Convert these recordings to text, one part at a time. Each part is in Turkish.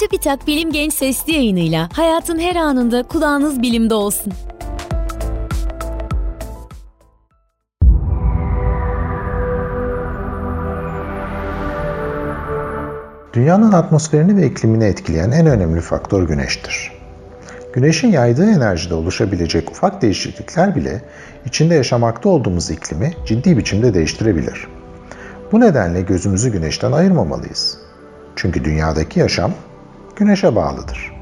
Çubitak Bilim Genç Sesli yayınıyla hayatın her anında kulağınız bilimde olsun. Dünyanın atmosferini ve iklimini etkileyen en önemli faktör güneştir. Güneşin yaydığı enerjide oluşabilecek ufak değişiklikler bile içinde yaşamakta olduğumuz iklimi ciddi biçimde değiştirebilir. Bu nedenle gözümüzü güneşten ayırmamalıyız. Çünkü dünyadaki yaşam güneşe bağlıdır.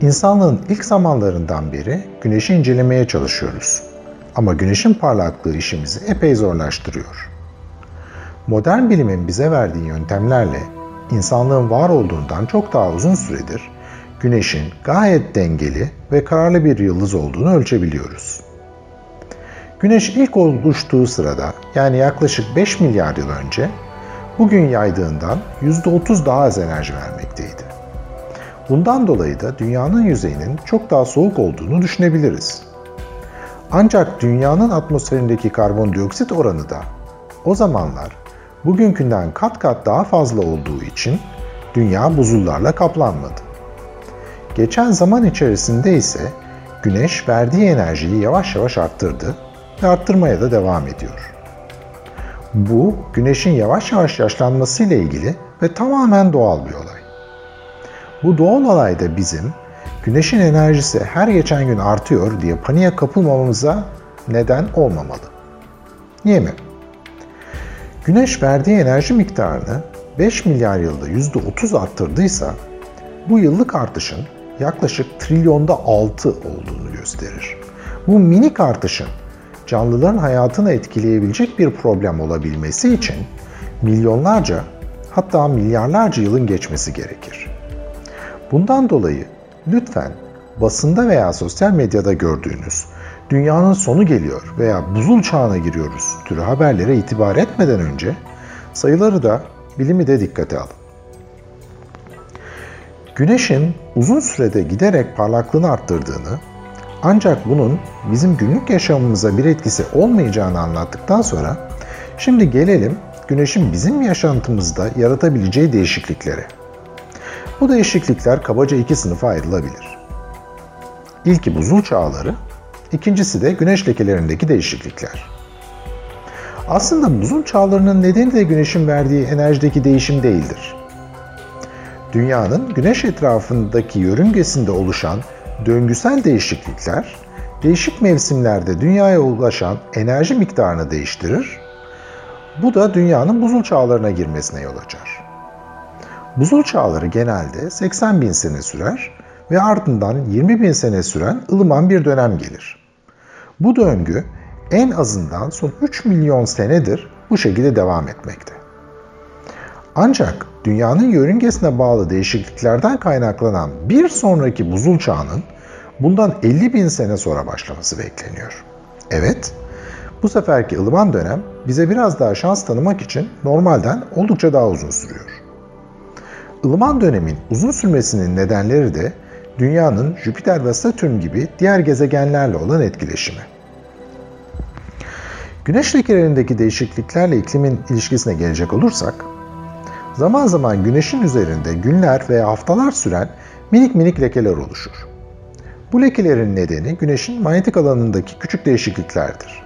İnsanlığın ilk zamanlarından beri güneşi incelemeye çalışıyoruz. Ama güneşin parlaklığı işimizi epey zorlaştırıyor. Modern bilimin bize verdiği yöntemlerle insanlığın var olduğundan çok daha uzun süredir güneşin gayet dengeli ve kararlı bir yıldız olduğunu ölçebiliyoruz. Güneş ilk oluştuğu sırada yani yaklaşık 5 milyar yıl önce bugün yaydığından %30 daha az enerji vermekteydi. Bundan dolayı da dünyanın yüzeyinin çok daha soğuk olduğunu düşünebiliriz. Ancak dünyanın atmosferindeki karbondioksit oranı da o zamanlar bugünkünden kat kat daha fazla olduğu için dünya buzullarla kaplanmadı. Geçen zaman içerisinde ise güneş verdiği enerjiyi yavaş yavaş arttırdı ve arttırmaya da devam ediyor. Bu güneşin yavaş yavaş yaşlanmasıyla ilgili ve tamamen doğal bir olay. Bu doğal olayda bizim güneşin enerjisi her geçen gün artıyor diye paniğe kapılmamamıza neden olmamalı. Niye mi? Güneş verdiği enerji miktarını 5 milyar yılda %30 arttırdıysa bu yıllık artışın yaklaşık trilyonda 6 olduğunu gösterir. Bu minik artışın canlıların hayatını etkileyebilecek bir problem olabilmesi için milyonlarca hatta milyarlarca yılın geçmesi gerekir. Bundan dolayı lütfen basında veya sosyal medyada gördüğünüz dünyanın sonu geliyor veya buzul çağına giriyoruz türü haberlere itibar etmeden önce sayıları da bilimi de dikkate alın. Güneşin uzun sürede giderek parlaklığını arttırdığını ancak bunun bizim günlük yaşamımıza bir etkisi olmayacağını anlattıktan sonra şimdi gelelim güneşin bizim yaşantımızda yaratabileceği değişikliklere. Bu değişiklikler kabaca iki sınıfa ayrılabilir. İlki buzul çağları, ikincisi de güneş lekelerindeki değişiklikler. Aslında buzul çağlarının nedeni de güneşin verdiği enerjideki değişim değildir. Dünyanın güneş etrafındaki yörüngesinde oluşan döngüsel değişiklikler, değişik mevsimlerde dünyaya ulaşan enerji miktarını değiştirir. Bu da dünyanın buzul çağlarına girmesine yol açar. Buzul çağları genelde 80 bin sene sürer ve ardından 20 bin sene süren ılıman bir dönem gelir. Bu döngü en azından son 3 milyon senedir bu şekilde devam etmekte. Ancak dünyanın yörüngesine bağlı değişikliklerden kaynaklanan bir sonraki buzul çağının bundan 50 bin sene sonra başlaması bekleniyor. Evet, bu seferki ılıman dönem bize biraz daha şans tanımak için normalden oldukça daha uzun sürüyor. Ilıman dönemin uzun sürmesinin nedenleri de Dünyanın Jüpiter ve Satürn gibi diğer gezegenlerle olan etkileşimi. Güneş lekelerindeki değişikliklerle iklimin ilişkisine gelecek olursak, zaman zaman güneşin üzerinde günler veya haftalar süren minik minik lekeler oluşur. Bu lekelerin nedeni güneşin manyetik alanındaki küçük değişikliklerdir.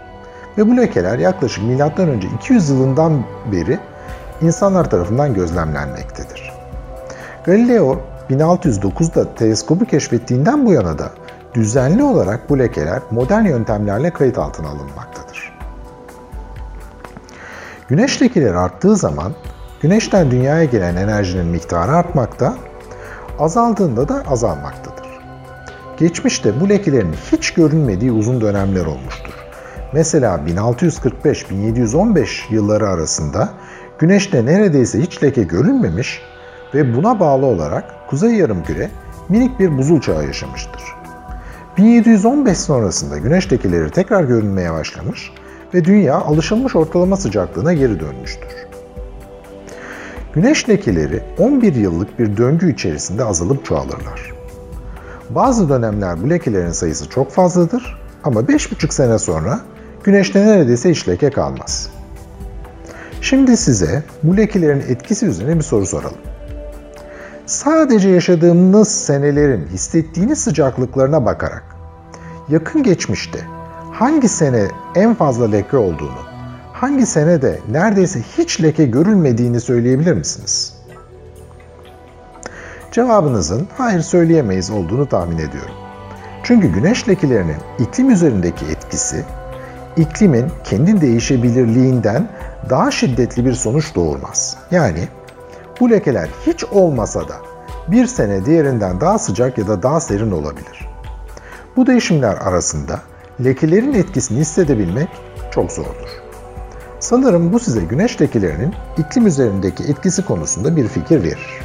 Ve bu lekeler yaklaşık M.Ö. 200 yılından beri insanlar tarafından gözlemlenmektedir. Galileo 1609'da teleskobu keşfettiğinden bu yana da düzenli olarak bu lekeler modern yöntemlerle kayıt altına alınmaktadır. Güneş lekeleri arttığı zaman güneşten dünyaya gelen enerjinin miktarı artmakta, azaldığında da azalmaktadır. Geçmişte bu lekelerin hiç görünmediği uzun dönemler olmuştur. Mesela 1645-1715 yılları arasında güneşte neredeyse hiç leke görünmemiş ve buna bağlı olarak Kuzey Yarımküre minik bir buzul çağı yaşamıştır. 1715 sonrasında güneş lekeleri tekrar görünmeye başlamış ve dünya alışılmış ortalama sıcaklığına geri dönmüştür. Güneş lekeleri 11 yıllık bir döngü içerisinde azalıp çoğalırlar. Bazı dönemler bu lekelerin sayısı çok fazladır ama 5,5 sene sonra güneşte neredeyse hiç leke kalmaz. Şimdi size bu lekelerin etkisi üzerine bir soru soralım. sadece yaşadığımız senelerin hissettiğiniz sıcaklıklarına bakarak yakın geçmişte hangi sene en fazla leke olduğunu, hangi sene de neredeyse hiç leke görülmediğini söyleyebilir misiniz? Cevabınızın hayır söyleyemeyiz olduğunu tahmin ediyorum. Çünkü güneş lekelerinin iklim üzerindeki etkisi, iklimin kendi değişebilirliğinden daha şiddetli bir sonuç doğurmaz. Yani bu lekeler hiç olmasa da bir sene diğerinden daha sıcak ya da daha serin olabilir. Bu değişimler arasında lekelerin etkisini hissedebilmek çok zordur. Sanırım bu size güneş lekelerinin iklim üzerindeki etkisi konusunda bir fikir verir.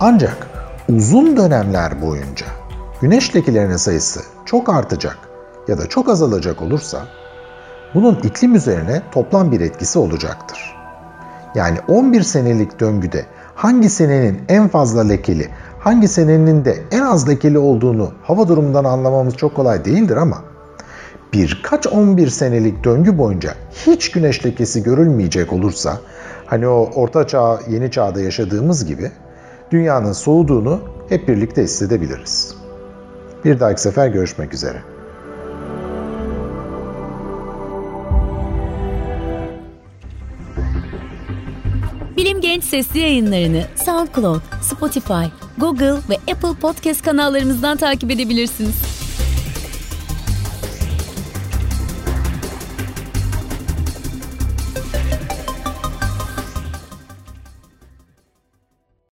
Ancak uzun dönemler boyunca güneş lekelerinin sayısı çok artacak ya da çok azalacak olursa bunun iklim üzerine toplam bir etkisi olacaktır. Yani 11 senelik döngüde hangi senenin en fazla lekeli, hangi senenin de en az lekeli olduğunu hava durumundan anlamamız çok kolay değildir ama birkaç 11 senelik döngü boyunca hiç güneş lekesi görülmeyecek olursa hani o orta çağ, yeni çağda yaşadığımız gibi dünyanın soğuduğunu hep birlikte hissedebiliriz. Bir dahaki sefer görüşmek üzere. Bilim Genç sesli yayınlarını SoundCloud, Spotify, Google ve Apple Podcast kanallarımızdan takip edebilirsiniz.